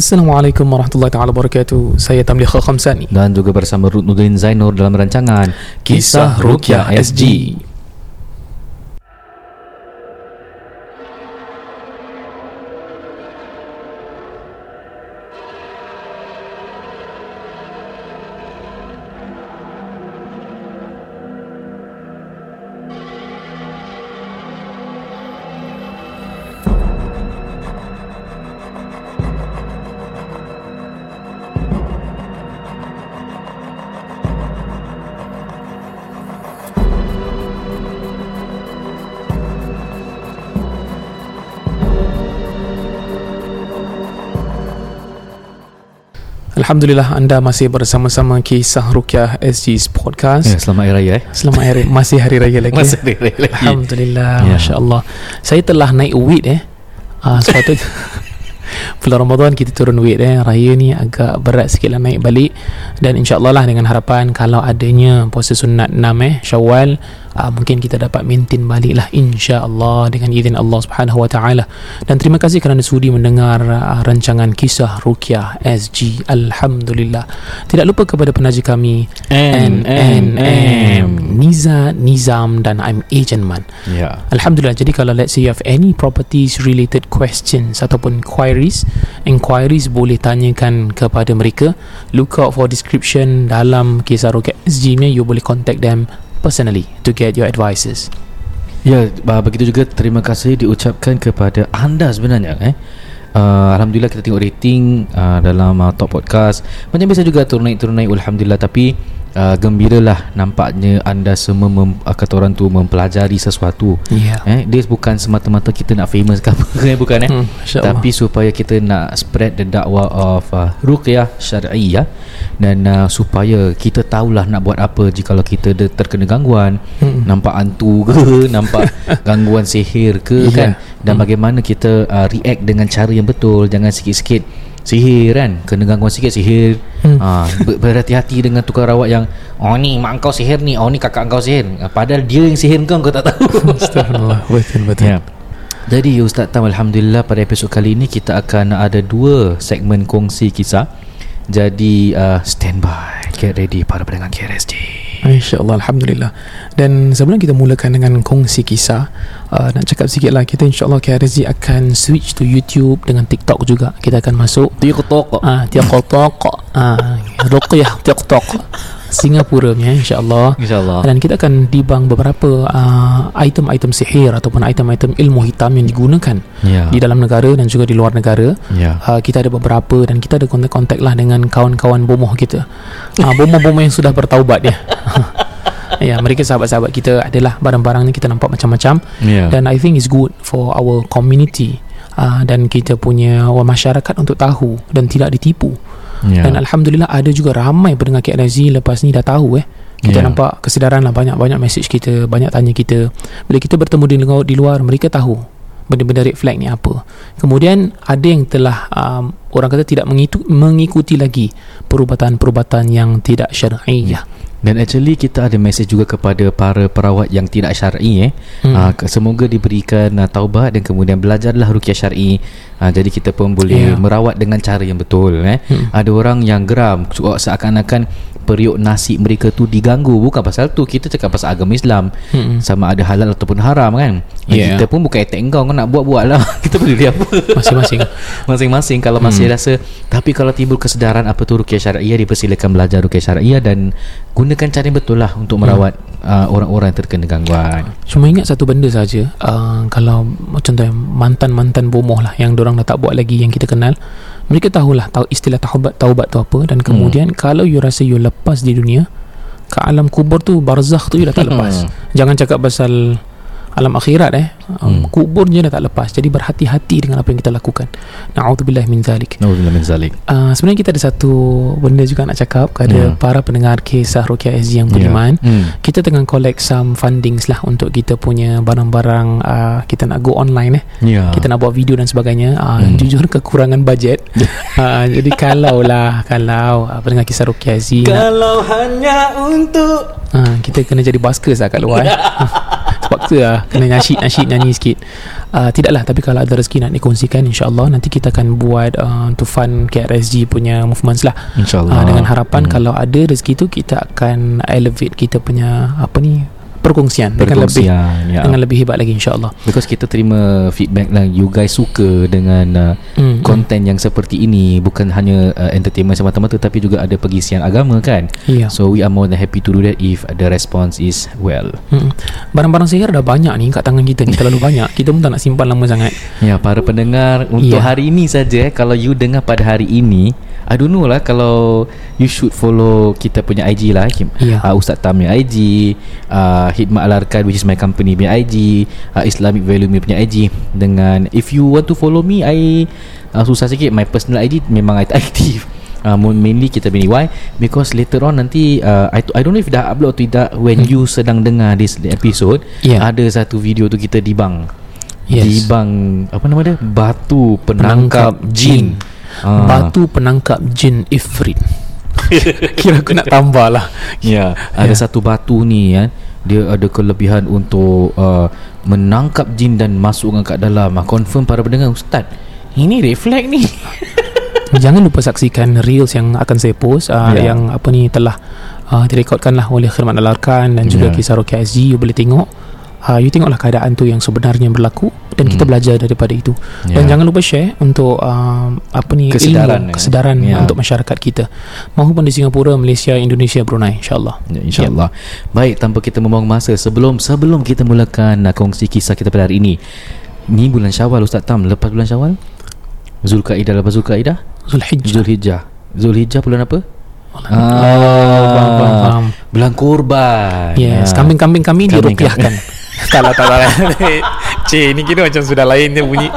Assalamualaikum warahmatullahi taala wabarakatuh. Saya Tamliha Khamsani. Dan juga bersama Ruth Nudin Zainur dalam rancangan Kisah Rukyah SG. Alhamdulillah anda masih bersama-sama kisah Rukyah SG's podcast. Ya, selamat Hari Raya eh. Selamat hari masih hari raya lagi. Masih Hari Raya lagi. Alhamdulillah, Ya. masya-Allah. Saya telah naik weight eh. Ah uh, sebab tu bulan Ramadan kita turun weight eh. Raya ni agak berat sikit lah naik balik dan insya-Allah lah dengan harapan kalau adanya puasa sunat 6 eh Syawal uh, mungkin kita dapat maintain balik lah insya-Allah dengan izin Allah Subhanahu wa taala. Dan terima kasih kerana sudi mendengar uh, rancangan kisah Rukyah SG. Alhamdulillah. Tidak lupa kepada penaja kami N, N, M. Niza Nizam dan I'm Agent Man. Ya. Alhamdulillah. Jadi kalau let's say you have any properties related questions ataupun queries, inquiries boleh tanyakan kepada mereka. Look out for description dalam kisah Rocket SG ni you boleh contact them personally to get your advices. Ya, uh, begitu juga terima kasih diucapkan kepada anda sebenarnya eh. Uh, Alhamdulillah kita tengok rating uh, dalam uh, top podcast Macam biasa juga turun naik turun naik Alhamdulillah Tapi uh, gembiralah nampaknya anda semua mem, uh, kata orang tu mempelajari sesuatu Ya. eh, Dia bukan semata-mata kita nak famous ke apa eh, Bukan eh Hmm. Tapi supaya kita nak spread the dakwah of uh, ruqyah syar'iyah dan uh, supaya kita tahulah nak buat apa jika kita de- terkena gangguan, Hmm. nampak hantu ke, nampak gangguan sihir ke Ya. kan dan bagaimana kita uh, react dengan cara yang betul, jangan sikit-sikit sihir kan kena gangguan sikit sihir Hmm. ha, ber- berhati-hati dengan tukar rawat yang oh ni mak kau sihir ni oh ni kakak kau sihir Ah, padahal dia yang sihir kau kau tak tahu Astagfirullah. Betul betul. Ya. Jadi Ustaz Tam Alhamdulillah pada episod kali ini kita akan ada dua segmen kongsi kisah. Jadi uh, stand by, get ready para pendengar KRSG. InsyaAllah Alhamdulillah. Dan sebelum kita mulakan dengan kongsi kisah uh, Nak cakap sikit lah Kita insyaAllah KRZ akan switch to YouTube Dengan TikTok juga. Kita akan masuk TikTok. Ah, TikTok ah, Ruqyah TikTok Singapura punya insyaAllah InsyaAllah. dan kita akan dibang beberapa uh, item-item sihir ataupun item-item ilmu hitam yang digunakan Ya. di dalam negara dan juga di luar negara. Ya. Uh, kita ada beberapa dan kita ada kontak-kontak lah dengan kawan-kawan bomoh kita. Uh, bomoh-bomoh yang sudah bertaubat ya. ya, mereka sahabat-sahabat kita adalah barang-barang ni kita nampak macam-macam Ya. dan I think it's good for our community uh, dan kita punya masyarakat untuk tahu dan tidak ditipu. Ya. Dan Alhamdulillah ada juga ramai pendengar KLZ lepas ni dah tahu eh. Kita Ya. nampak kesedaran lah banyak-banyak message kita, banyak tanya kita. Bila kita bertemu di luar, di luar mereka tahu benda-benda red flag ni apa. Kemudian ada yang telah um, orang kata tidak mengitu, mengikuti lagi perubatan-perubatan yang tidak syar'iyah. Dan actually kita ada message juga kepada para perawat yang tidak syar'i eh. Hmm. Uh, semoga diberikan uh, taubat dan kemudian belajarlah ruqyah syar'i. Uh, jadi kita pun boleh Ya. merawat dengan cara yang betul eh. Hmm. Ada orang yang geram seakan-akan periuk nasi mereka tu diganggu bukan pasal tu kita cakap pasal agama Islam. Hmm. Sama ada halal ataupun haram kan. Ya. Kita pun bukan attack kau kau nak buat-buat lah. kita boleh apa. Masing-masing. Masing-masing kalau masih Hmm. rasa tapi kalau timbul kesedaran apa tu ruqyah syar'iyah dipersilakan belajar ruqyah syar'iyah dan gunakan cara yang betul lah untuk merawat uh, orang-orang yang terkena gangguan. Cuma ingat satu benda saja uh, Kalau contoh mantan-mantan bomoh lah Yang orang dah tak buat lagi Yang kita kenal Mereka tahulah tahu istilah taubat taubat tu apa Dan kemudian hmm. kalau you rasa you lepas di dunia Ke alam kubur tu Barzakh tu you dah tak lepas Jangan cakap pasal alam akhirat eh um, Hmm. kubur je dah tak lepas jadi berhati-hati dengan apa yang kita lakukan na'udzubillah min zalik Nauzubillah min zalik. uh, sebenarnya kita ada satu benda juga nak cakap kepada Ya. para pendengar kisah Rukia SG yang beriman Hmm. kita tengah collect some fundings lah untuk kita punya barang-barang uh, kita nak go online eh Ya. kita nak buat video dan sebagainya uh, Hmm. jujur kekurangan bajet uh, jadi kalau lah kalau uh, pendengar kisah Rukia SG nak, Kalau hanya untuk uh, kita kena jadi buskers lah kat luar eh. sebab tu lah kena nasyid nasyid nyanyi sikit. Uh, tidaklah tapi kalau ada rezeki nak dikongsikan insyaallah nanti kita akan buat uh, to fund KRSG punya movements lah. InsyaAllah. Uh, dengan harapan Hmm. kalau ada rezeki tu kita akan elevate kita punya apa ni perkongsian, dengan lebih ya. dengan lebih hebat lagi insyaallah Because kita terima feedback lah You guys suka dengan uh, hmm. Konten yang seperti ini Bukan hanya uh, entertainment semata-mata Tapi juga ada pengisian agama kan ya So we are more than happy to do that If the response is well hmm. barang-barang sihir dah banyak ni kat tangan kita ni terlalu banyak kita pun tak nak simpan lama sangat Ya para pendengar Untuk Ya. hari ini saja Kalau you dengar pada hari ini I don't know lah Kalau You should follow Kita punya IG lah Kim- Ya. uh, Ustaz Tam punya IG uh, Hidmat Alarkan Which is my company punya IG uh, Islamic Value punya IG Dengan If you want to follow me I uh, Susah sikit. My personal IG Memang I tak aktif. Uh, mainly kita bini why because later on nanti uh, I, I don't know if dah upload atau tidak when you sedang dengar this episode Ya. ada satu video tu kita dibang. Yes. dibang apa nama dia? Batu penangkap, Penangkap jin, Ah. batu penangkap jin ifrit. Kira aku nak tambah lah. Ya ada satu batu ni kan dia ada kelebihan untuk uh, menangkap jin dan masukkan kat dalam. Ah, confirm para pendengar ustaz ini reflect ni. Jangan lupa saksikan reels yang akan saya post uh, Ya. yang apa ni telah uh, direkodkan lah oleh Khidmat Alarkan dan juga Ya. kisah Rokia SG you boleh tengok uh, you tengoklah keadaan tu yang sebenarnya berlaku dan kita Hmm. belajar daripada itu Ya. dan jangan lupa share untuk uh, apa ni Kesedaran, ilmu, ya. kesedaran Ya. untuk masyarakat kita mahupun di Singapura Malaysia Indonesia Brunei insyaallah Ya, InsyaAllah Baik tanpa kita membuang masa Sebelum sebelum kita mulakan uh, Kongsi kisah kita pada hari ini Ni bulan syawal Ustaz Tam Lepas bulan syawal Zulkaidah lepas Zulkaidah Zulhijjah Zulhijjah Zulhijjah bulan apa? Faham, faham, faham. Bulan kurban Yes, Ah. kambing-kambing kami Kambing- dirukyahkan. tak lah, tak lah. Cik, ni kira macam sudah lain dia bunyi.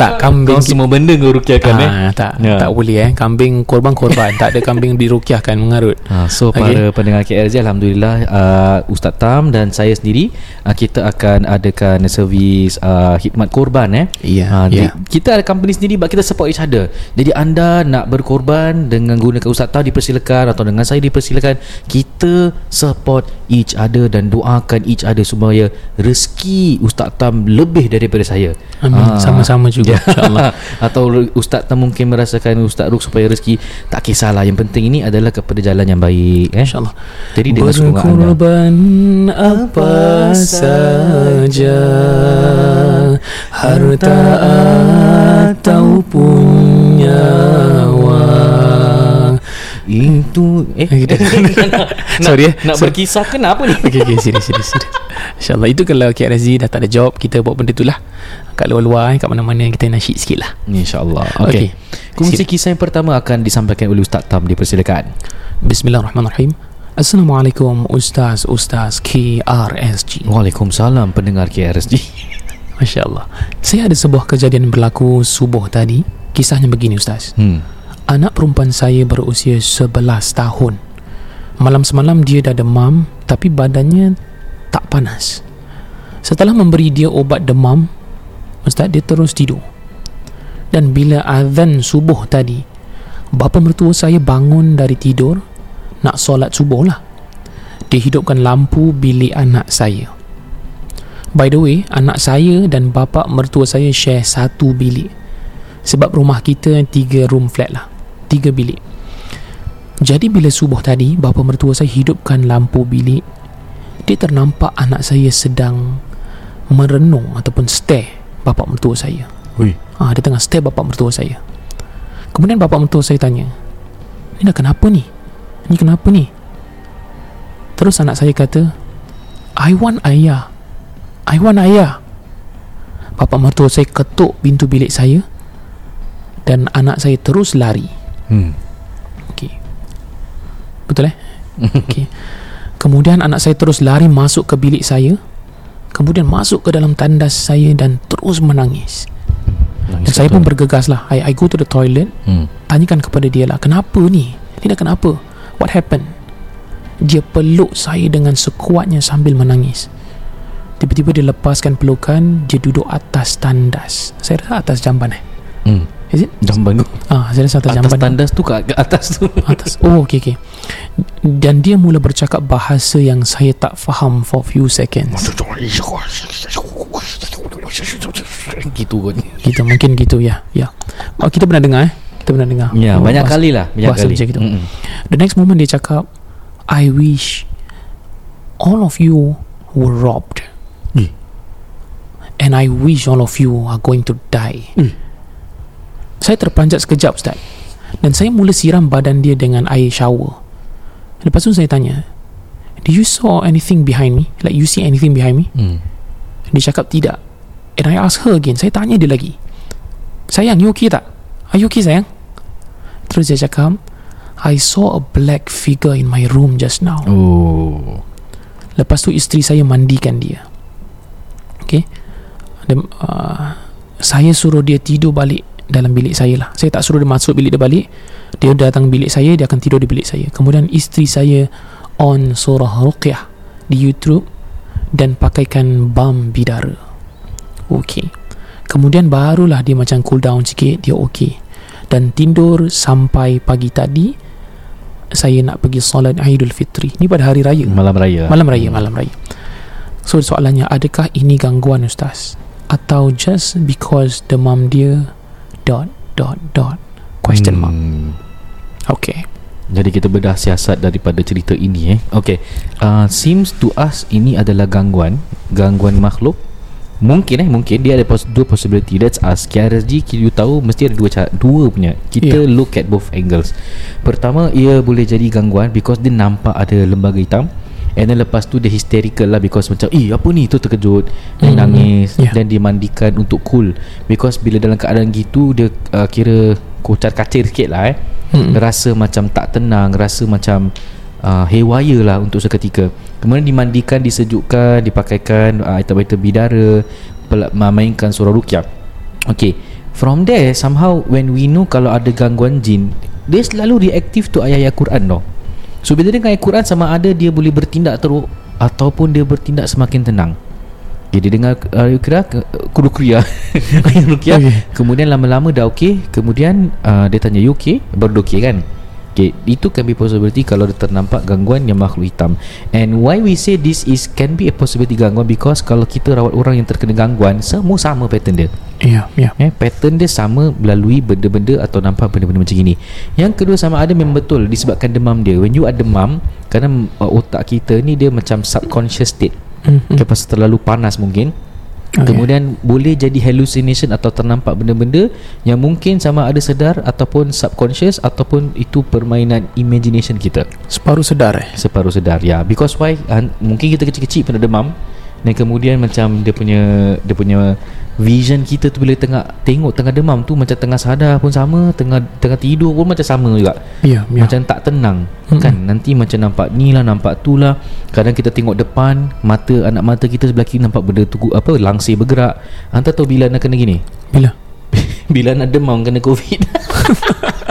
Tak, kambing Kau semua benda kau rukiahkan eh ah, tak, Ya. tak boleh eh. Kambing korban-korban. tak ada kambing dirukyahkan mengarut. Ha, so Okey. para pendengar KRZ Alhamdulillah uh, Ustaz Tam dan saya sendiri uh, Kita akan adakan servis uh, khidmat korban eh Ya, Ah, di- ya. Kita ada company sendiri But kita support each other Jadi anda nak berkorban Dengan gunakan Ustaz Tam dipersilakan Atau dengan saya dipersilakan Kita support each other Dan doakan each other Supaya rezeki Ustaz Tam lebih daripada saya Amin. Ah. Sama-sama juga, insyaAllah. Atau Ustaz Tam mungkin merasakan Ustaz Ruk supaya rezeki Tak kisahlah Yang penting ini adalah kepada jalan yang baik eh? InsyaAllah. Jadi dengan sokongan anda Berkorban apa saja Harta ataupun nyawa Itu Eh. Gitu. nak, Sorry, eh. Nak Sorry. berkisah kenapa ni? Okay, okay, serius, serius, serius. InsyaAllah Itu kalau KRZ dah tak ada job Kita buat benda tu lah Kat luar-luar eh, Kat mana-mana Kita nasyid sikit lah. InsyaAllah. Okey. Okay, Kongsi kisah yang pertama Akan disampaikan oleh Ustaz Tam Dipersilakan. Bismillahirrahmanirrahim. Assalamualaikum Ustaz Ustaz KRSG Waalaikumsalam Pendengar KRSG Masya Allah. Saya ada sebuah kejadian berlaku Subuh tadi. Kisahnya begini Ustaz. Hmm. Anak perempuan saya berusia 11 tahun. Malam semalam dia dah demam Tapi badannya tak panas. Setelah memberi dia obat demam Ustaz dia terus tidur. Dan bila azan subuh tadi Bapa mertua saya bangun dari tidur Nak solat subuh lah. Dia hidupkan lampu bilik anak saya. By the way, anak saya dan bapa mertua saya share satu bilik. Sebab rumah kita tiga room flat lah tiga bilik. Jadi bila subuh tadi bapa mertua saya hidupkan lampu bilik dia ternampak anak saya sedang merenung ataupun stare bapa mertua saya. Ui. ha, dia tengah stare bapa mertua saya. Kemudian bapa mertua saya tanya ni dah kenapa ni? Ni kenapa ni? Terus anak saya kata I want ayah. I want ayah. Bapa mertua saya ketuk pintu bilik saya dan anak saya terus lari Hmm. Okey. Betul eh? Okey. Kemudian anak saya terus lari masuk ke bilik saya. Kemudian masuk ke dalam tandas saya dan terus menangis. Dan Nangis saya pun betul. bergegas lah. I, I go to the toilet. hmm. Tanyakan kepada dia lah. Kenapa ni? Ni dah kenapa? What happened? Dia peluk saya dengan sekuatnya sambil menangis. Tiba-tiba dia lepaskan pelukan. Dia duduk atas tandas. Saya rasa atas jamban eh. Hmm. Is it? Jamban tu Ah, saya rasa atas, Atas jamban. tandas tu kat atas tu atas oh okey okey dan dia mula bercakap bahasa yang saya tak faham for few seconds Gitu kot Gitu mungkin gitu ya. Ya. Oh, kita pernah dengar eh. Kita pernah dengar. Ya Oh, banyak bahasa- kali lah Banyak bahasa kali macam gitu. The next moment dia cakap I wish all of you were robbed. Eh. And I wish all of you are going to die. Eh. Saya terperanjat sekejap Ustaz. Dan saya mula siram badan dia dengan air shower. Lepas tu saya tanya, Do you saw anything behind me? Like you see anything behind me? Hmm. Dia cakap tidak. And I ask her again. Saya tanya dia lagi. Sayang, you okay tak? Are you okay sayang? Terus dia cakap, I saw a black figure in my room just now. Oh Lepas tu isteri saya mandikan dia. Okay. Dan, uh, saya suruh dia tidur balik dalam bilik saya lah. Saya tak suruh dia masuk bilik dia balik. Dia datang bilik saya, dia akan tidur di bilik saya. Kemudian isteri saya on surah Ruqyah di YouTube dan pakaikan bam bidara. Okay. Kemudian barulah dia macam cool down sikit, dia okay. Dan tidur sampai pagi tadi saya nak pergi solat Aidul Fitri. Ni pada hari raya. Malam raya Malam raya, malam raya. So soalannya, adakah ini gangguan Ustaz? Atau just because demam dia dot dot dot question mark. Hmm. Okay. Jadi kita bedah siasat daripada cerita ini eh. Okay. Uh, seems to us ini adalah gangguan, gangguan makhluk. Mungkin eh, mungkin dia ada pos- dua possibility. That's us. KRSG kita tahu mesti ada dua cara, dua punya. Kita Yeah. look at both angles. Pertama, ia boleh jadi gangguan because dia nampak ada lembaga hitam. And then lepas tu dia hysterical lah because macam Eh apa ni? Tu terkejut. Dia Hmm, nangis. Yeah. Dan dia mandikan untuk cool. Because bila dalam keadaan gitu Dia uh, kira Kocar kacir sikit lah eh. Hmm. Rasa macam tak tenang Rasa macam uh, Haywire lah untuk seketika. Kemudian dimandikan Disejukkan Dipakaikan uh, Item-item bidara pel- Mainkan surah rukyah Okay. From there Somehow When we know Kalau ada gangguan jin Dia selalu reaktif tu ayat-ayat Quran tau So bila dengan ayat Quran Sama ada dia boleh bertindak teruk Ataupun dia bertindak semakin tenang dia dengar uh, kira kudu kriya ayat rukyah Okay. kemudian lama-lama dah okey kemudian uh, dia tanya you okay baru okey kan Okay, itu can be possibility kalau dia ternampak gangguan yang makhluk hitam. And why we say this is can be a possibility gangguan because kalau kita rawat orang yang terkena gangguan, semua sama pattern dia. Ya, ya. Eh, pattern dia sama melalui benda-benda atau nampak benda-benda macam gini. Yang kedua sama ada memang betul disebabkan demam dia. When you ada demam, kerana uh, otak kita ni dia macam subconscious state. Hmm, hmm. Lepas terlalu panas mungkin Okay. Kemudian boleh jadi hallucination atau ternampak benda-benda yang mungkin sama ada sedar ataupun subconscious ataupun itu permainan imagination kita. Separuh sedar eh. Separuh sedar ya. Because why? Uh, mungkin kita kecil-kecil pernah demam dan kemudian macam dia punya dia punya vision kita tu bila tengah tengok tengah demam tu macam tengah sadar pun sama, tengah tengah tidur pun macam sama juga. Ya, ya. Macam tak tenang Mm-mm. Kan nanti macam nampak ni lah Nampak tu lah Kadang kita tengok depan Mata Anak mata kita sebelah kiri Nampak benda tu Apa langsir bergerak Anda tahu bila nak kena gini Bila? Bila nak demam Kena covid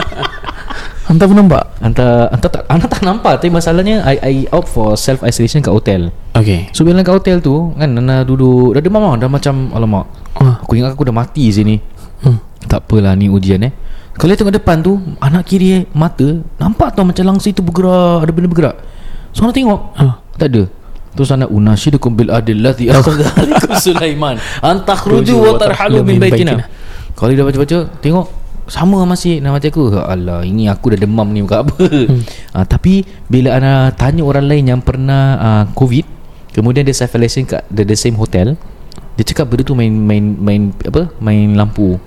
Anda pun nampak? Anta anta tak anta tak nampak tapi masalahnya I I opt for self isolation kat hotel. Okay. So bila kat hotel tu kan Nana duduk dah demam tau, dah macam alamak. Ah. Aku ingat aku dah mati sini. Hmm. Tak apalah ni ujian eh. Kalau tengok depan tu anak kiri mata nampak tau macam langsir tu bergerak, ada benda bergerak. So anak tengok, Ah. tak ada. Terus anak unashidukum bil adillati akhadha alaikum Sulaiman antakhruju wa tarhalu min baitina. Kalau dia dah baca-baca Tengok Sama masih Nama mati aku. Alah ini aku dah demam ni Bukan apa. Hmm. uh, Tapi Bila anda tanya orang lain Yang pernah uh, Covid Kemudian dia self kat the, the same hotel Dia cakap benda tu main Main main Apa Main lampu.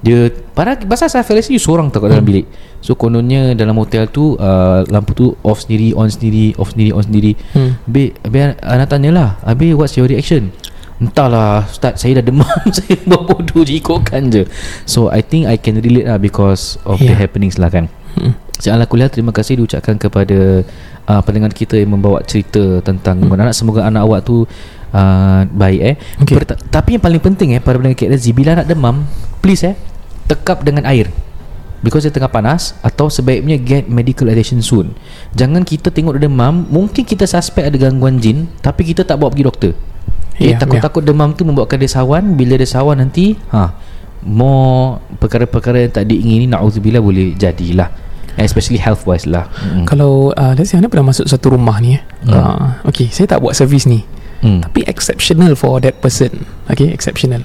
Dia Padahal Pasal self isolation You seorang tau kat dalam bilik. So kononnya Dalam hotel tu uh, Lampu tu off sendiri On sendiri Off sendiri On sendiri. Hmm. Habis Habis anak tanyalah Habis what's your reaction Entahlah Ustaz saya dah demam Saya buat bodoh je Ikutkan je So I think I can relate lah Because of yeah. the happenings lah kan Hmm. Seala kuliah terima kasih diucapkan kepada uh, pendengar kita yang membawa cerita tentang hmm. anak semoga anak awak tu uh, baik eh. Okay. Perta- tapi yang paling penting eh para pendengar KLZ bila nak demam please eh tekap dengan air. Because dia tengah panas Atau sebaiknya get medical attention soon Jangan kita tengok dia demam Mungkin kita suspect ada gangguan jin Tapi kita tak bawa pergi doktor Okay, Takut-takut demam tu membuatkan dia sawan. Bila dia sawan nanti ha, More perkara-perkara yang tak diingini Na'udzubillah boleh jadilah. Especially health wise lah. Mm. Kalau uh, Let's say anda pernah masuk satu rumah ni eh. Hmm. Uh, okay Saya tak buat servis ni. Mm. Tapi exceptional for that person. Okay exceptional.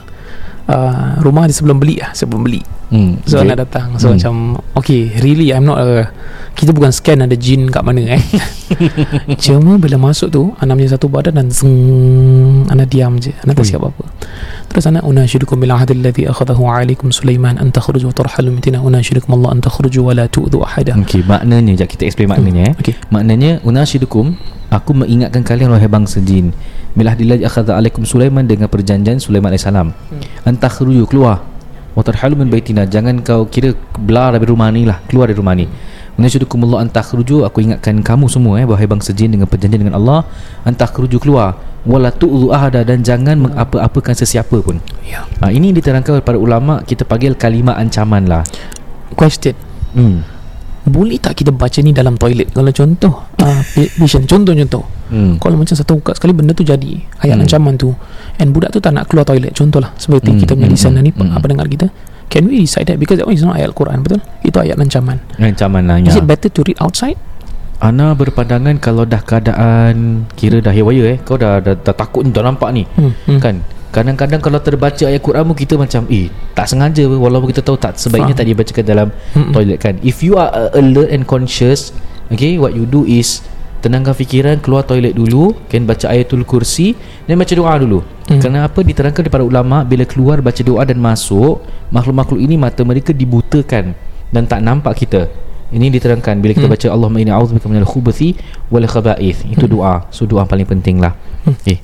Uh, rumah dia sebelum beli lah sebelum beli hmm. so okay. nak datang so Hmm. macam okay really I'm not a kita bukan scan ada jin kat mana eh cuma bila masuk tu Ana punya satu badan dan zeng Ana diam je Ana tak Ui. siap apa terus Ana unashidukum bil ahdi alladhi akhadahu alaikum Sulaiman an takhruju wa tarhalu mitina unashidukum Allah an takhruju wa la tu'dhu ahada Okey, maknanya jap kita explain maknanya eh. okay Maknanya unasyidukum aku mengingatkan kalian wahai bangsa jin bila dilaj akhadha alaikum Sulaiman dengan perjanjian Sulaiman AS hmm. antakhruju keluar wa tarhalu min baitina. Jangan kau kira belah dari rumah ni lah keluar dari rumah ni. Unasyidukum Allah antakhruju aku ingatkan kamu semua eh wahai bangsa jin dengan perjanjian dengan Allah antakhruju keluar. Wala tu'dhu ahada dan jangan mengapa-apakan sesiapa pun. Ya. Ha, ini diterangkan oleh para ulama kita panggil kalimah ancaman lah. Question. Hmm. Boleh tak kita baca ni dalam toilet? Kalau contoh uh, vision contoh-contoh Hmm. kalau macam satu buka sekali benda tu jadi. Ayat Hmm. ancaman tu. And budak tu tak nak keluar toilet contohlah. Seperti Hmm, kita punya hmm, lisan hmm, ni hmm. apa dengar kita? Can we recite that? Because that one is not ayat Al-Quran betul? Itu ayat ancaman. Ancaman lah is ya. it better to read outside Ana berpandangan kalau dah keadaan kira dah haywire eh kau dah dah, dah takut ni dah nampak ni hmm, hmm. kan kadang-kadang kalau terbaca ayat Quran pun kita macam eh tak sengaja pun walaupun kita tahu tak sebaiknya Faham. tak dibacakan dalam Mm-mm. toilet kan if you are uh, alert and conscious okay what you do is tenangkan fikiran keluar toilet dulu kan baca ayatul kursi dan baca doa dulu Hmm. kerana apa diterangkan para ulama bila keluar baca doa dan masuk makhluk-makhluk ini mata mereka dibutakan dan tak nampak kita ini diterangkan bila kita Hmm. baca Allahumma inni a'udzubika minal khubuthi wal khaba'ith. Itu doa. So doa paling penting lah. Hmm. eh.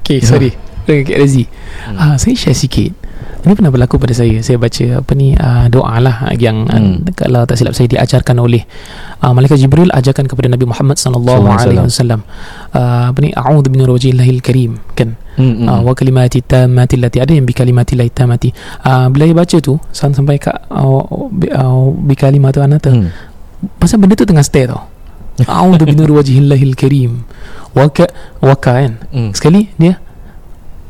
Okay sorry. Dengan Kak Razi. Hmm. uh, Saya share sikit Ini pernah berlaku pada saya Saya baca apa ni uh, Doa lah Yang Hmm. uh, Kalau tak silap saya Diajarkan oleh uh, Malaikat Jibril Ajarkan kepada Nabi Muhammad Sallallahu alaihi wasallam uh, Apa ni A'udhu bin wajihillahil karim Kan hmm, hmm. uh, Wa kalimati tamati Lati ada yang Bikalimati lai tamati uh, Bila saya baca tu sam- Sampai kat uh, bi- uh, Bikalimatu anata Hmm. Pasal benda tu tengah stay tau A'udhu bin wajihillahil karim Waka Waka kan Hmm. Sekali dia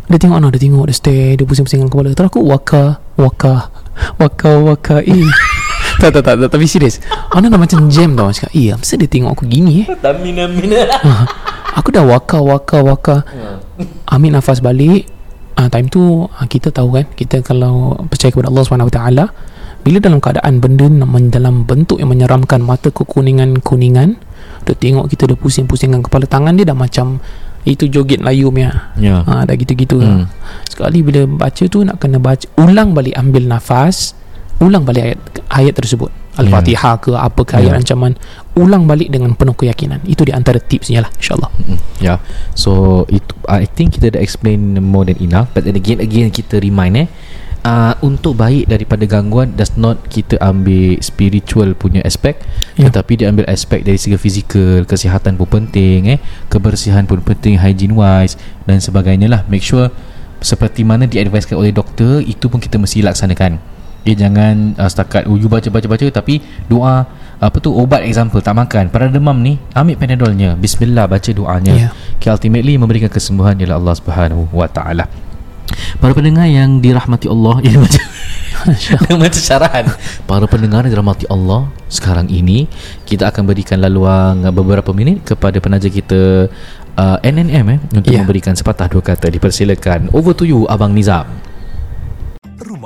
Dia tengok no, Dia tengok Dia stare Dia pusing-pusing kepala. Terus aku waka Waka Waka waka Eh tak, tak, tak, tak, Tapi serius. Ana dah macam jam tau Cakap Eh masa dia tengok aku gini eh? Tamina mina. Ah, Aku dah waka waka waka. Ambil nafas balik. Ah, Time tu ah, Kita tahu kan Kita kalau Percaya kepada Allah SWT Bila dalam keadaan Benda dalam bentuk yang menyeramkan Mata kekuningan-kuningan Dia tengok kita Dia pusing-pusingkan kepala Tangan dia dah macam Itu joget Melayu punya Ya. Ha, dah gitu-gitu Hmm. hmm. Sekali bila baca tu Nak kena baca Ulang balik ambil nafas Ulang balik ayat ayat tersebut Al-Fatihah ke Apa ke ayat Ya. ancaman Ulang balik dengan penuh keyakinan Itu di antara tipsnya lah InsyaAllah Mm, Yeah. So it, I think kita dah explain more than enough. But then again, again kita remind eh. Uh, untuk baik daripada gangguan does not kita ambil spiritual punya aspek Ya. tetapi dia ambil aspek dari segi fizikal kesihatan pun penting eh. Kebersihan pun penting hygiene wise dan sebagainya lah. Make sure seperti mana diadvisekan oleh doktor itu pun kita mesti laksanakan. Dia jangan uh, setakat oh, you baca baca baca tapi doa apa tu obat example tak makan. Pada demam ni ambil panadolnya. Bismillah baca doanya. Ya. okay, ultimately memberikan kesembuhan ialah Allah Subhanahu wa taala para pendengar yang dirahmati Allah ini macam Dia macam syarahan. Para pendengar yang dirahmati Allah Sekarang ini Kita akan berikan laluan Beberapa minit Kepada penaja kita uh, NNM eh Untuk Ya. memberikan sepatah dua kata. Dipersilakan. Over to you Abang Nizam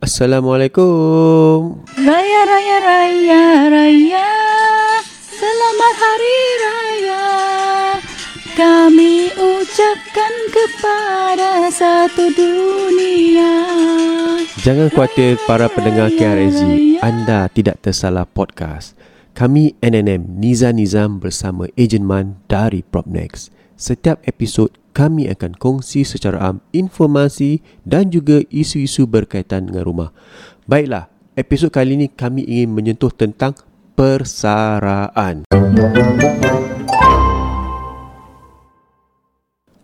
Assalamualaikum. Raya raya raya raya Selamat hari raya Kami ucapkan kepada satu dunia Jangan khawatir para pendengar KRSG. Anda tidak tersalah podcast. Kami NNM Niza Nizam bersama Ejen Man dari Propnex. Setiap episod kami akan kongsi secara am informasi dan juga isu-isu berkaitan dengan rumah. Baiklah, episod kali ini kami ingin menyentuh tentang persaraan.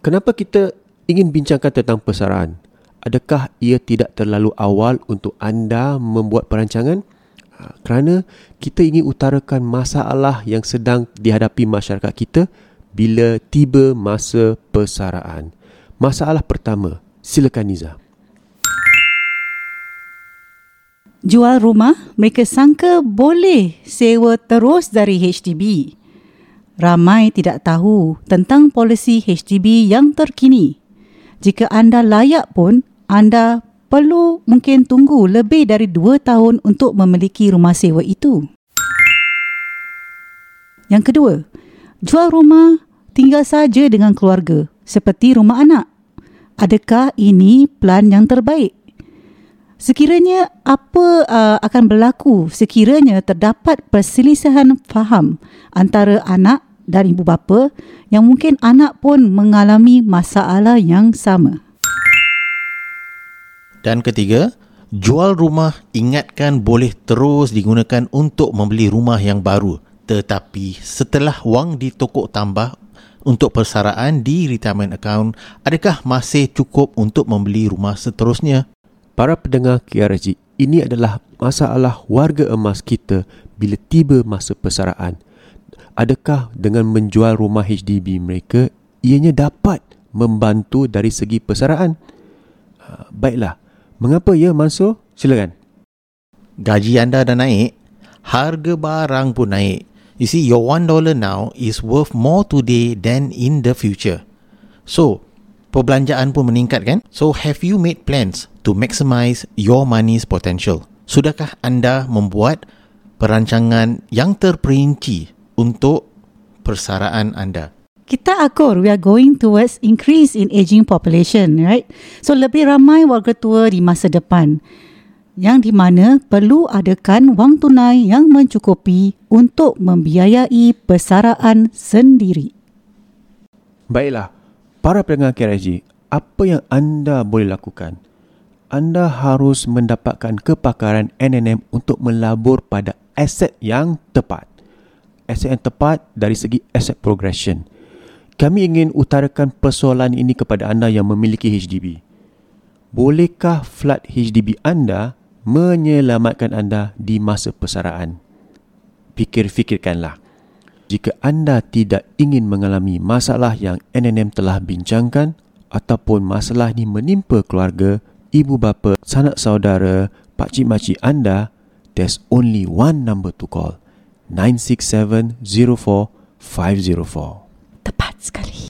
Kenapa kita ingin bincangkan tentang persaraan? adakah ia tidak terlalu awal untuk anda membuat perancangan? Ah, Kerana kita ingin utarakan masalah yang sedang dihadapi masyarakat kita bila tiba masa persaraan. Masalah pertama, silakan Niza. Jual rumah, mereka sangka boleh sewa terus dari HDB. Ramai tidak tahu tentang polisi HDB yang terkini. Jika anda layak pun, anda perlu mungkin tunggu lebih dari 2 tahun untuk memiliki rumah sewa itu. Yang kedua, jual rumah tinggal saja dengan keluarga seperti rumah anak. Adakah ini plan yang terbaik? Sekiranya apa uh, akan berlaku sekiranya terdapat perselisihan faham antara anak dan ibu bapa yang mungkin anak pun mengalami masalah yang sama. Dan ketiga, jual rumah ingatkan boleh terus digunakan untuk membeli rumah yang baru. Tetapi setelah wang ditokok tambah untuk persaraan di retirement account, adakah masih cukup untuk membeli rumah seterusnya? Para pendengar KRSG, ini adalah masalah warga emas kita bila tiba masa persaraan. Adakah dengan menjual rumah HDB mereka, ianya dapat membantu dari segi persaraan? Ah, Baiklah, mengapa ya Mansur? Silakan. Gaji anda dah naik, harga barang pun naik. You see, your $1 now is worth more today than in the future. So, perbelanjaan pun meningkat kan? So, have you made plans to maximize your money's potential? Sudahkah anda membuat perancangan yang terperinci untuk persaraan anda? Kita akur, we are going towards increase in aging population, right? So lebih ramai warga tua di masa depan yang di mana perlu adakan wang tunai yang mencukupi untuk membiayai persaraan sendiri. Baiklah, para pendengar KRSG, apa yang anda boleh lakukan? Anda harus mendapatkan kepakaran NNM untuk melabur pada aset yang tepat. Aset yang tepat dari segi asset progression. Kami ingin utarakan persoalan ini kepada anda yang memiliki HDB. Bolehkah flat HDB anda menyelamatkan anda di masa persaraan? Fikir-fikirkanlah. Jika anda tidak ingin mengalami masalah yang NNM telah bincangkan ataupun masalah ini menimpa keluarga, ibu bapa, sanak saudara, pakcik makcik anda, there's only one number to call. 967-04-504. Tepat sekali.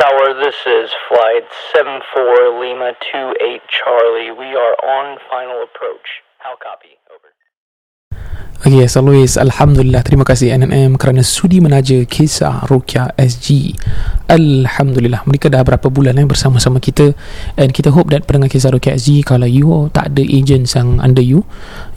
Tower, this is flight 74 Lima 28 Charlie. We are on final approach. How copy? Over. Okay, as always, Alhamdulillah, terima kasih NNM kerana sudi menaja kisah Rukia SG. Alhamdulillah, mereka dah berapa bulan eh, bersama-sama kita and kita hope that pendengar kisah Rukia SG, kalau you tak ada agents yang under you,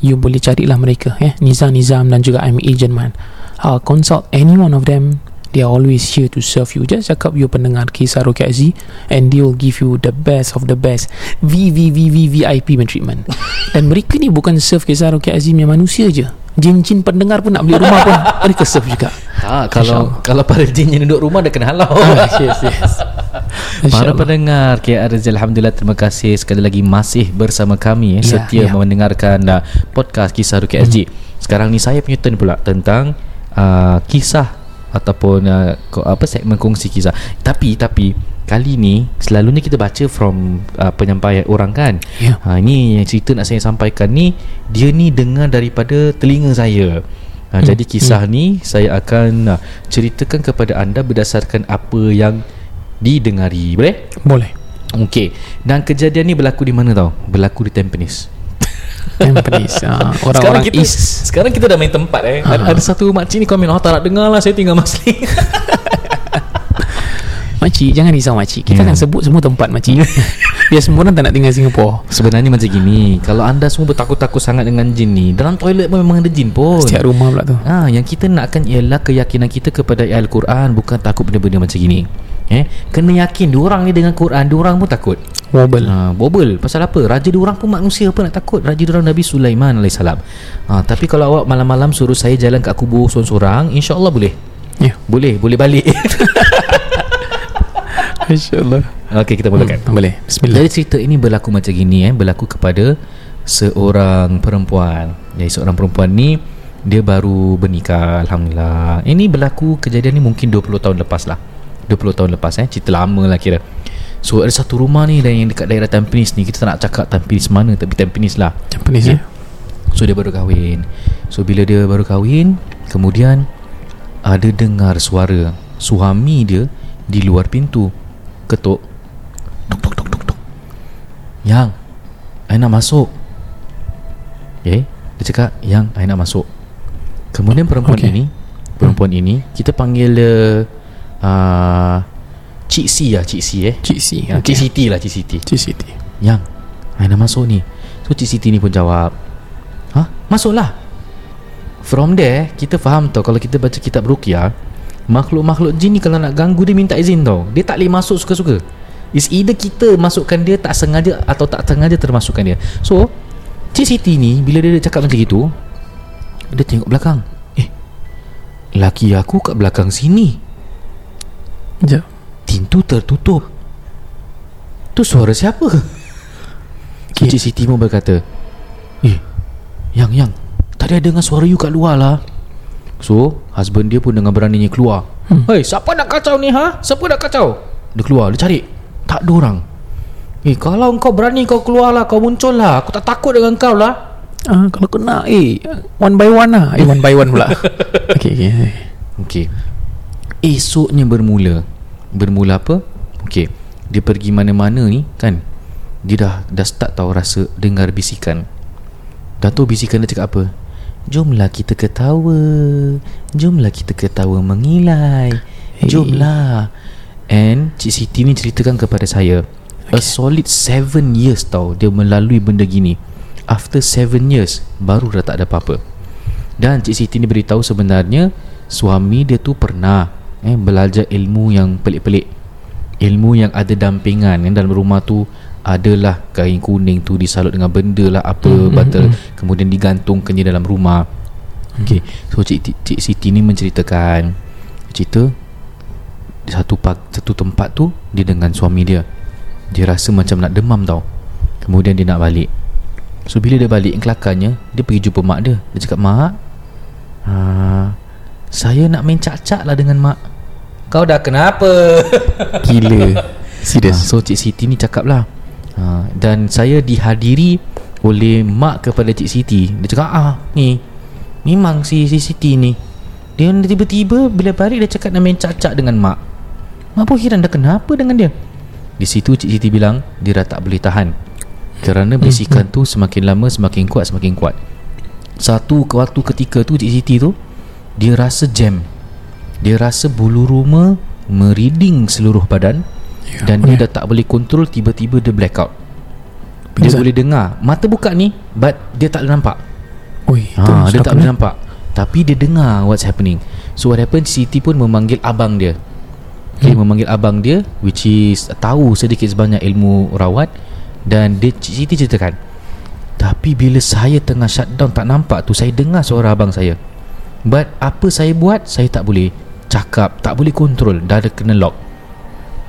you boleh carilah mereka, eh, Nizam Nizam dan juga I'm Agent Man. Uh, consult any one of them They are always here to serve you Just cakap you pendengar Kisah Rokia Z And they will give you The best of the best VVVVVIP treatment Dan mereka ni bukan serve Kisah Rokia Z punya manusia je Jin-jin pendengar pun nak beli rumah pun Mereka serve juga Ha, kalau kalau para jin yang duduk rumah dah kena halau. Ah, yes, yes. Para InsyaAllah. pendengar KR Rezal Alhamdulillah terima kasih sekali lagi masih bersama kami eh, Ya, setia ya. mendengarkan uh, podcast kisah Ruki SG. Sekarang ni saya punya turn pula tentang uh, kisah ataupun uh, apa segmen kongsi kisah. Tapi tapi kali ni selalunya kita baca from uh, penyampaian orang kan. Ya. Ha ini yang cerita nak saya sampaikan ni dia ni dengar daripada telinga saya. Ha, Hmm, Jadi kisah ni saya akan uh, ceritakan kepada anda berdasarkan apa yang didengari. Boleh? Boleh Okey. Dan kejadian ni berlaku di mana tau? Berlaku di Tampines. Tampines uh, Sekarang Orang-orang kita East sekarang kita dah main tempat eh. Ada, ada satu makcik ni komen, "Oh tak nak dengar lah, saya tinggal Masling." Makcik Jangan risau makcik Kita Ya. akan sebut semua tempat makcik Biar semua orang tak nak tinggal Singapura Sebenarnya macam gini, kalau anda semua bertakut-takut sangat dengan jin ni, dalam toilet pun memang ada jin pun. Setiap rumah pula tu Ah, yang kita nakkan ialah keyakinan kita kepada Al-Quran bukan takut benda-benda macam gini. Eh, kena yakin diorang ni dengan Quran, diorang pun takut. Wobble Ha, bobel pasal apa? Raja diorang pun manusia apa nak takut? Raja diorang Nabi Sulaiman AS. Ha, tapi kalau awak malam-malam suruh saya jalan kat kubur seorang-seorang, insya-Allah boleh. Ya Boleh, boleh balik. InsyaAllah Okey kita mulakan hmm, Boleh Bismillah Jadi cerita ini berlaku macam gini eh Berlaku kepada Seorang perempuan Jadi seorang perempuan ni Dia baru bernikah Alhamdulillah Ini berlaku kejadian ni mungkin 20 tahun lepas lah 20 tahun lepas eh. Cerita lama lah kira. So ada satu rumah ni dan Yang dekat daerah Tampines ni Kita tak nak cakap Tampines mana Tapi Tampines lah. Japanese Ya. ya So dia baru kahwin. So bila dia baru kahwin Kemudian Ada dengar suara Suami dia Di luar pintu Ketuk. Tok tok tok tok tok Yang I nak masuk. Okay Dia cakap Yang I nak masuk. Kemudian perempuan Okay. ini Perempuan ini Kita panggil dia uh, Cik C lah Cik C eh. Cik C Ya, Cik Siti lah Cik Siti. Cik Siti. Yang I nak masuk ni. So Cik Siti ni pun jawab Hah? Masuklah. From there Kita faham tau Kalau kita baca kitab Ruqyah Makhluk-makhluk jin ni Kalau nak ganggu dia Minta izin tau. Dia tak boleh masuk suka-suka. It's either kita masukkan dia Tak sengaja Atau tak sengaja termasukkan dia. So Cik Siti ni Bila dia cakap macam itu Dia tengok belakang. Eh Laki aku kat belakang sini Sekejap Pintu tertutup Tu suara siapa? Okay. Cik Siti pun berkata Eh Yang yang Tadi ada dengar suara you kat luar lah So Husband dia pun dengan beraninya keluar hmm. Hei siapa nak kacau ni ha? Siapa nak kacau? Dia keluar Dia cari Tak ada orang Eh kalau kau berani kau keluar lah Kau muncul lah Aku tak takut dengan kau lah Ah, kalau kena eh one by one lah. Eh one by one pula. okay, okay. Okey. Esoknya bermula. Bermula apa? Okey. Dia pergi mana-mana ni kan. Dia dah dah start tahu rasa dengar bisikan. Dah tahu bisikan dia cakap apa? Jomlah kita ketawa. Jomlah kita ketawa mengilai. Hey. Jomlah. And Cik Siti ni ceritakan kepada saya. A solid 7 years tau dia melalui benda gini. After 7 years baru dah tak ada apa-apa. Dan Cik Siti ni beritahu sebenarnya suami dia tu pernah eh belajar ilmu yang pelik-pelik. Ilmu yang ada dampingan yang dalam rumah tu adalah kain kuning tu disalut dengan benda lah apa mm, batal kemudian digantungkannya dalam rumah. Okey. So Cik, Cik Siti ni menceritakan cerita di satu satu tempat tu dia dengan suami dia. Dia rasa macam nak demam tau. Kemudian dia nak balik. So bila dia balik kelakarnya Dia pergi jumpa mak dia Dia cakap Mak uh, Saya nak main cak-cak lah dengan mak Kau dah kenapa Gila. Ah, Serius. So Cik Siti ni cakap lah uh, Dan saya dihadiri Oleh mak kepada Cik Siti Dia cakap ah ni Memang si, si Siti ni Dia tiba-tiba Bila balik dia cakap nak main cak-cak dengan mak Mak pun heran dah kenapa dengan dia Di situ Cik Siti bilang Dia dah tak boleh tahan kerana bisikan tu semakin lama semakin kuat semakin kuat. Satu waktu ketika tu Cik Siti tu dia rasa jam. Dia rasa bulu roma meriding seluruh badan Ya, dan dia dah tak boleh kontrol tiba-tiba dia blackout. Dia boleh dengar mata buka ni but dia tak boleh nampak. Oi, itu Ha, dia tak boleh nampak. Tapi dia dengar what's happening. So what happened Siti pun memanggil abang dia. Okay, hmm. memanggil abang dia which is tahu sedikit sebanyak ilmu rawat dan dia Siti ceritakan tapi bila saya tengah shutdown tak nampak tu saya dengar suara abang saya but apa saya buat saya tak boleh cakap tak boleh kontrol dah ada kena lock.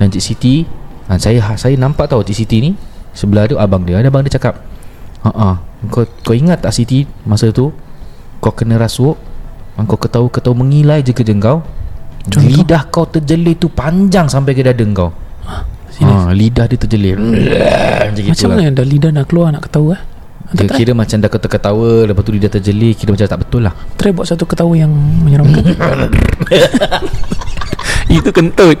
Dan Cik Siti ha, saya saya nampak tahu Cik Siti ni sebelah tu abang dia. Ada abang dia cakap ha ah kau kau ingat tak Siti masa tu? Kau kena rasuk ha, kau ketahu ketahu mengilai je kerja kau. Contoh? lidah kau terjelir tu panjang sampai ke dada kau. Serius? ha, lidah dia terjelir macam mana dah lidah nak keluar nak ketawa eh? Dia kira macam dah ketawa-ketawa Lepas tu dia terjelir Kira macam tak betul lah Try buat satu ketawa yang menyeramkan. Itu kentut.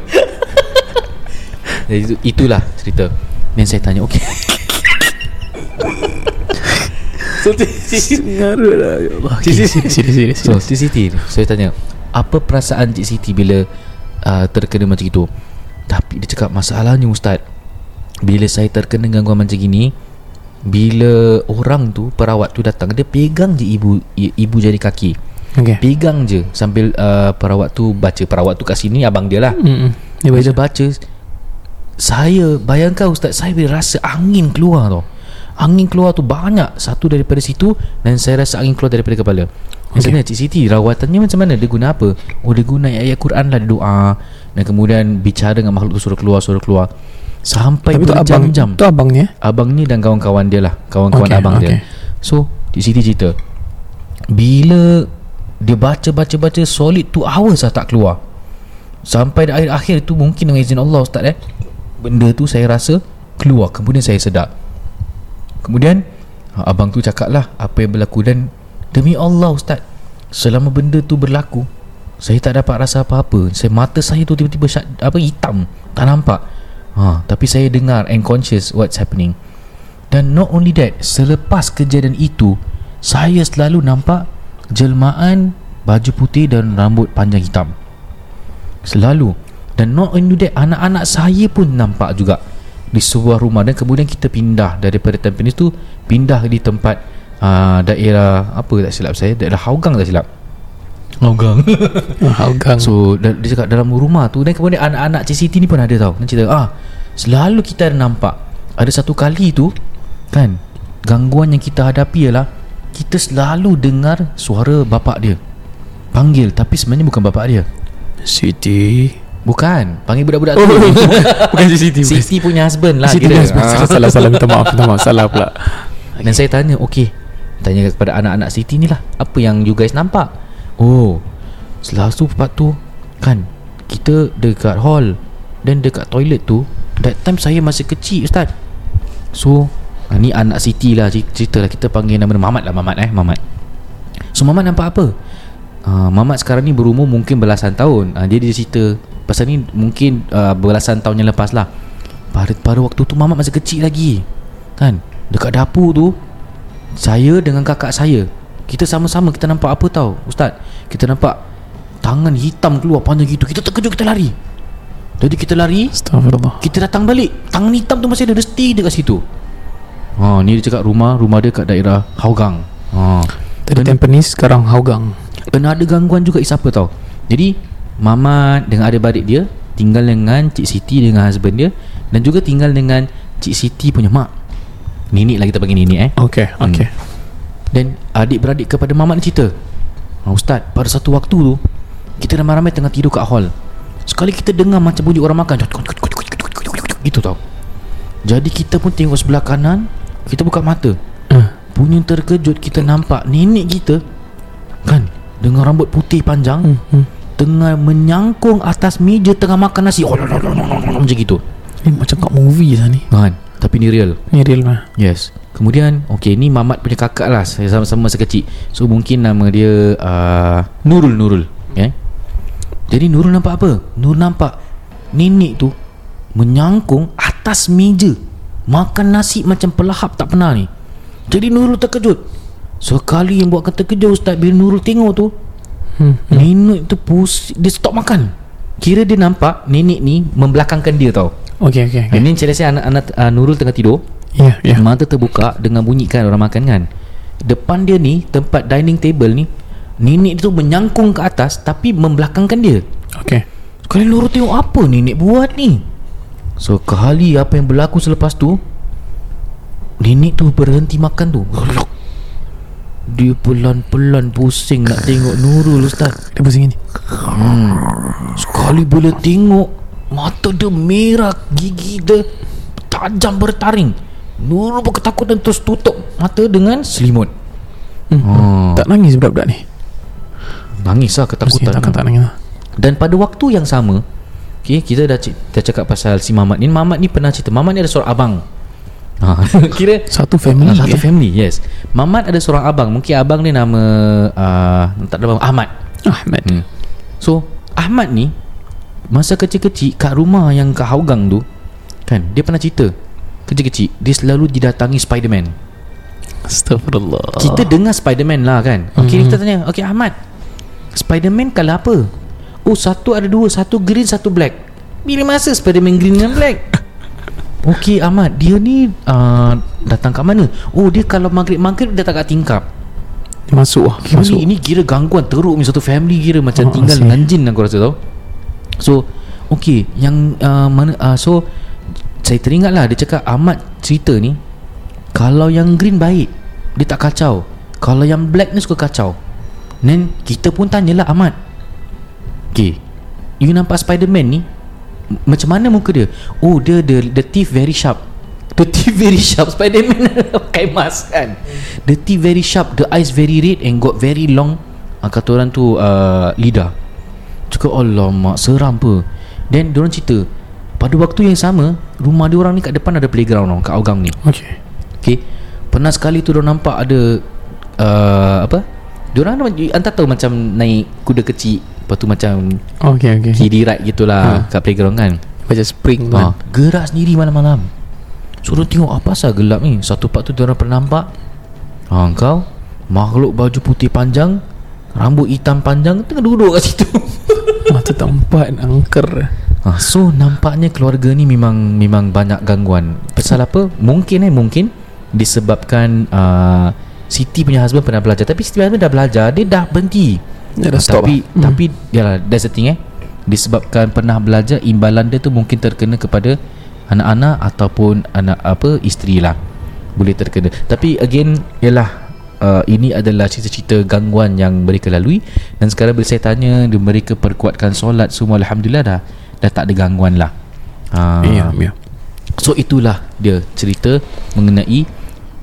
Jadi itu, itulah cerita Dan saya tanya Okay So Ngarut lah. ya Allah. Okay. So Cik Siti Saya tanya Apa perasaan Cik Siti Bila uh, Terkena macam itu Tapi dia cakap Masalahnya Ustaz Bila saya terkena gangguan macam gini Bila orang tu Perawat tu datang Dia pegang je ibu Ibu jari kaki. Okay. Pegang je Sambil uh, perawat tu Baca. Perawat tu kat sini Abang dia lah. Mm-mm. Dia Bila baca. baca Saya Bayangkan Ustaz Saya boleh rasa angin keluar tau. Angin keluar tu banyak. Satu daripada situ Dan saya rasa angin keluar daripada kepala. Dan Okay. sebenarnya Cik Siti Rawatannya macam mana? Dia guna apa? Oh dia guna ayat Quran lah Dia doa. Dan kemudian bicara dengan makhluk tu suruh keluar Suruh keluar Sampai Tapi tu abang berjam-jam Tu abangnya? Abang ni dan kawan-kawan dia lah. Kawan-kawan Okey, abang okey. dia So di sini cerita. Bila Dia baca-baca-baca Solid 2 hours lah tak keluar. Sampai di akhir-akhir tu Mungkin dengan izin Allah Ustaz eh. Benda tu saya rasa Keluar Kemudian saya sedar. Kemudian ha, Abang tu cakap lah Apa yang berlaku Dan Demi Allah Ustaz Selama benda tu berlaku Saya tak dapat rasa apa-apa. Saya mata saya tu tiba-tiba syat, apa hitam. Tak nampak ha, Tapi saya dengar And conscious what's happening. Dan not only that Selepas kejadian itu Saya selalu nampak Jelmaan Baju putih dan rambut panjang hitam. Selalu. Dan not only that Anak-anak saya pun nampak juga. Di sebuah rumah. Dan kemudian kita pindah Daripada Tampines tu Pindah di tempat uh, Daerah Apa tak silap saya? Daerah Hougang tak silap Hougang. Hougang. So da- dia cakap dalam rumah tu Dan kemudian anak-anak CCT ni pun ada tau. Dia cerita ah, Selalu kita ada nampak. Ada satu kali tu Kan Gangguan yang kita hadapi ialah Kita selalu dengar Suara bapak dia. Panggil Tapi sebenarnya bukan bapak dia. Siti Bukan. Panggil budak-budak Oh, tu bukan. Siti Siti punya husband lah Siti husband. Ah. Salah salah. Minta maaf Minta maaf. Salah pula. Dan saya tanya Okey. Tanya kepada anak-anak Siti ni lah Apa yang you guys nampak Oh Selalu tempat tu Kan Kita dekat hall Dan dekat toilet tu That time saya masih kecil Ustaz. So ah, Ni anak Siti lah cer- Cerita lah Kita panggil nama Mamat lah Mamat eh Mamat. So Mamat nampak apa? Uh, Mamat sekarang ni berumur Mungkin belasan tahun. Uh, Dia dia cerita Pasal ni mungkin uh, Belasan tahun yang lepas lah. Pada, pada waktu tu Mamat masih kecil lagi Kan? Dekat dapur tu Saya dengan kakak saya Kita sama-sama Kita nampak apa tau Ustaz? Kita nampak Tangan hitam keluar panjang gitu. Kita terkejut kita lari. Jadi kita lari Astagfirullah Kita datang balik. Tangan hitam tu masih ada Dia stay dekat situ. Ha, ni dia cakap rumah Rumah dia kat daerah Hougang ha. Tadi Tampines Sekarang Hougang Dan ada gangguan juga is apa tau. Jadi Mamat dengan adik-beradik dia Tinggal dengan Cik Siti dengan husband dia Dan juga tinggal dengan Cik Siti punya mak. Nenek lah kita panggil nenek eh. Okay Okay Dan adik-beradik kepada Mamat cerita ha, Ustaz pada satu waktu tu Kita ramai-ramai tengah tidur kat hall. Sekali kita dengar macam bunyi orang makan Gitu tau. Jadi kita pun tengok sebelah kanan Kita buka mata. Uh. Punya terkejut kita nampak Nenek kita Kan Dengan rambut putih panjang hmm, hmm. Tengah menyangkung atas meja Tengah makan nasi. Macam gitu. Ni macam kat movie lah ni. Kan Tapi ni real. Ni real mah Yes. Kemudian Okay ni Mamat punya kakak lah. Saya sama-sama masa kecil. So mungkin nama dia uh, Nurul Nurul. Okay? Jadi Nurul nampak apa? Nurul nampak Nenek tu Menyangkung atas meja. Makan nasi macam pelahap tak pernah ni. Jadi Nurul terkejut. Sekali yang buatkan terkejut Ustaz Bila Nurul tengok tu hmm. Nenek tu pus Dia stop makan. Kira dia nampak Nenek ni Membelakangkan dia tau Okay okay, okay. okay. Ini cerita saya anak-anak uh, Nurul tengah tidur Ya yeah, ya yeah. Mata terbuka Dengan bunyi kan orang makan kan Depan dia ni Tempat dining table ni Nenek tu menyangkung ke atas Tapi membelakangkan dia Okay Sekali Nurul tengok apa nenek buat ni So kali apa yang berlaku selepas tu Nenek tu berhenti makan tu Dia pelan-pelan pusing nak tengok Nurul Ustaz Dia pusing ni hmm. Sekali bila tengok Mata dia merah Gigi dia Tajam bertaring. Nurul pun ketakutan Terus tutup mata dengan selimut. Hmm. oh. Tak nangis budak-budak ni? Nangis lah ketakutan. Takkan tak nangis lah. Dan pada waktu yang sama Okay, kita dah, dah cakap pasal si Mamat ni. Mamat ni pernah cerita Mamat ni ada seorang abang. Ha, Kira Satu family Satu eh? family yes. Mamat ada seorang abang. Mungkin abang ni nama uh, Tak ada Ahmad. Ahmad. Hmm. So Ahmad ni Masa kecil-kecil Kat rumah yang kat Hougang tu Kan Dia pernah cerita. Kecil-kecil Dia selalu didatangi Spiderman. Astagfirullah Kita dengar Spiderman lah kan. Okay Mhm. kita tanya Okay Ahmad Spiderman kalau apa? Oh satu ada dua Satu green satu black. Bila masa Spiderman green dan black? Okay Ahmad Dia ni uh, Datang kat mana? Oh dia kalau maghrib-maghrib Dia tak kat tingkap. Masuk lah Okay, Masuk. ini, ini kira gangguan teruk ni satu family kira macam Oh, tinggal dengan jin aku rasa tau. So, okay, yang uh, mana uh, so saya teringat lah dia cakap Ahmad cerita ni kalau yang green baik dia tak kacau. Kalau yang black ni suka kacau. Then kita pun tanyalah Ahmad. Okay. You nampak Spiderman ni Macam mana muka dia Oh dia the, the teeth very sharp The teeth very sharp Spiderman pakai mask kan The teeth very sharp The eyes very red And got very long uh, Kata orang tu uh, Lidah Cakap Allah mak Seram apa? Then diorang cerita Pada waktu yang sama Rumah diorang ni kat depan ada playground tau Kat Hougang ni. Okay Okay Pernah sekali tu diorang nampak ada uh, Apa? Diorang Anta tahu macam Naik kuda kecil Lepas tu macam Okay okay Kiddie ride gitulah ha. Kat playground kan? Macam spring tu ha. kan? Gerak sendiri malam-malam. Suruh tengok apa asal gelap ni? Satu part tu diorang pernah nampak. Ha, Kau Makhluk baju putih panjang Rambut hitam panjang Tengah duduk kat situ. Mata tempat angker. Ha, So nampaknya keluarga ni memang Memang banyak gangguan. Pasal apa? Mungkin eh mungkin Disebabkan uh, Siti punya husband pernah belajar. Tapi Siti husband dah belajar Dia dah berhenti. Dia dah Ah, stop. Tapi lah. Tapi Yalah that's the thing eh. Disebabkan pernah belajar Imbalan dia tu mungkin terkena kepada Anak-anak Ataupun Anak apa Isteri lah. Boleh terkena. Tapi again Yalah uh, Ini adalah cerita-cerita gangguan Yang mereka lalui Dan sekarang bila saya tanya dia, Mereka perkuatkan solat Semua Alhamdulillah dah Dah tak ada gangguan lah uh, Ya ya So itulah dia cerita mengenai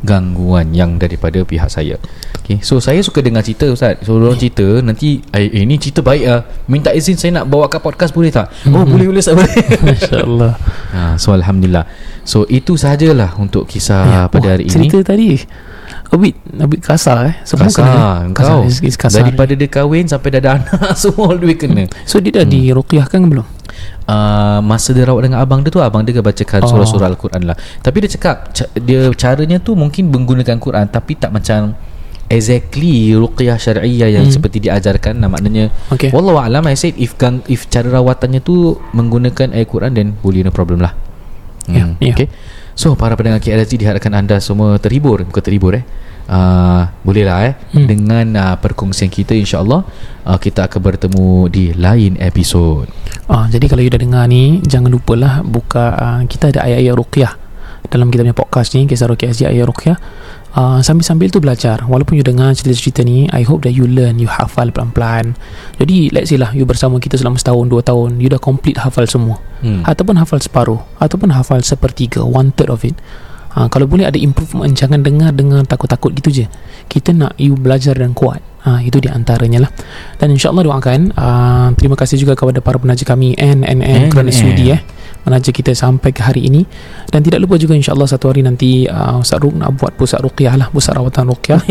gangguan yang daripada pihak saya. Okay, so saya suka dengar cerita Ustaz. So orang cerita nanti eh, eh ni cerita baik ah. Minta izin saya nak bawa kat podcast boleh tak? Oh boleh boleh Ustaz boleh. Masya-Allah ha, so alhamdulillah. So itu sahajalah untuk kisah pada Wah, hari Ya. cerita ini. tadi a bit a bit kasar eh Semua Kasar kena, kau kasar, is kasar. Daripada dia kahwin Sampai dah ada anak Semua all the way kena So dia dah hmm. diruqyahkan ke belum? uh, Masa dia rawat dengan abang dia tu Abang dia bacakan Oh. surah-surah Al-Quran lah Tapi dia cakap ca- Dia caranya tu Mungkin menggunakan Quran Tapi tak macam Exactly Ruqyah syariah Yang Hmm. seperti diajarkan lah Maknanya Okay. Wallahu alam I said if gang, if cara rawatannya tu Menggunakan ayat Quran Then boleh no problem lah Ya, ya. Okay So para pendengar KLZ Diharapkan anda semua terhibur Bukan terhibur eh. Uh, boleh lah eh. Hmm. dengan uh, perkongsian kita insyaallah uh, kita akan bertemu di lain episod. Ah, jadi kalau you dah dengar ni jangan lupalah buka uh, kita ada ayat-ayat ruqyah. Dalam kita punya podcast ni kisah ruqyah ayat ruqyah uh, sambil-sambil tu belajar. Walaupun you dengar cerita-cerita ni I hope that you learn you hafal pelan-pelan. Jadi let's say lah you bersama kita selama setahun dua tahun you dah complete hafal semua. Hmm. ataupun hafal separuh ataupun hafal sepertiga one third of it. Ha, kalau boleh ada improvement Jangan dengar dengan takut-takut gitu je. Kita nak you belajar dan kuat ha, Itu di antaranya lah. Dan insyaAllah doakan uh, Terima kasih juga kepada para penaja kami NNM kerana sudi eh Menaja kita sampai ke hari ini. Dan tidak lupa juga insyaAllah satu hari nanti uh, Ustaz Ruk nak buat pusat ruqyah lah Pusat rawatan ruqyah.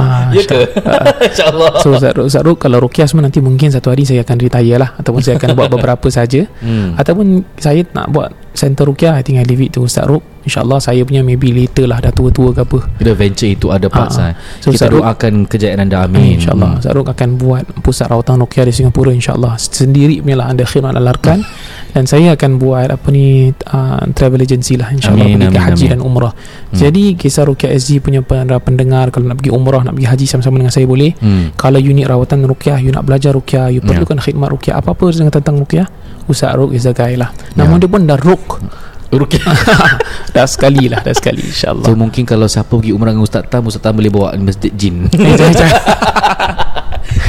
Ah, ya ke? InsyaAllah. So Ustaz Ruk, Ustaz Ruk kalau ruqyah semua nanti mungkin satu hari saya akan retire lah Ataupun saya akan buat beberapa saja. Hmm. Ataupun saya nak buat center ruqyah I think I leave it to Ustaz Ruk InsyaAllah saya punya maybe later lah Dah tua-tua ke apa Kita venture itu ada parts Ah, ah. lah So, Kita Ustaz Ruk- doakan kejayaan anda amin InsyaAllah Hmm. Ustaz Ruk akan buat Pusat rawatan ruqyah di Singapura InsyaAllah Sendiri punya lah Anda khidmat alarkan Dan saya akan buat Apa ni uh, Travel agency lah InsyaAllah Amin, Pergi ke amin, haji amin. dan umrah Jadi kisah ruqyah SG punya pendengar Kalau nak pergi umrah Nak pergi haji sama-sama dengan saya boleh Hmm. Kalau you need rawatan ruqyah You nak belajar ruqyah You Ya. perlukan khidmat ruqyah Apa-apa dengan tentang ruqyah Ustaz Ruk is the guy lah Nama Ya. dia pun dah Ruk Ruqyah Dah sekali lah Dah sekali InsyaAllah. So mungkin kalau siapa pergi umrah dengan Ustaz Tam Ustaz Tam boleh bawa masjid jin.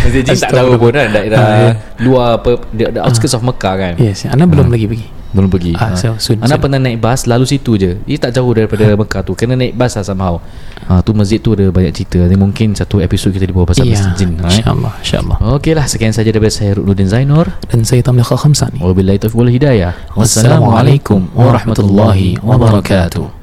Masjid jin tak tahu pun kan Daerah Ah, ya. luar apa The, the outskirts of Mekah kan? Yes Anda belum lagi pergi Belum pergi. Ah, so- soon, Anda soon. pernah naik bas Lalu situ je. Dia tak jauh daripada Mekah tu. Kena naik bas lah somehow. Ha, Tu masjid tu ada banyak cerita. Nanti mungkin satu episod kita dibawa Pasal Ya masjid jin eh? InsyaAllah InsyaAllah. Okey lah Sekian saja daripada saya Ruknuddin Zainur. Dan saya Tamliqa Khamsani. Wabillahi taufiq wal hidayah. Wassalamualaikum warahmatullahi wabarakatuh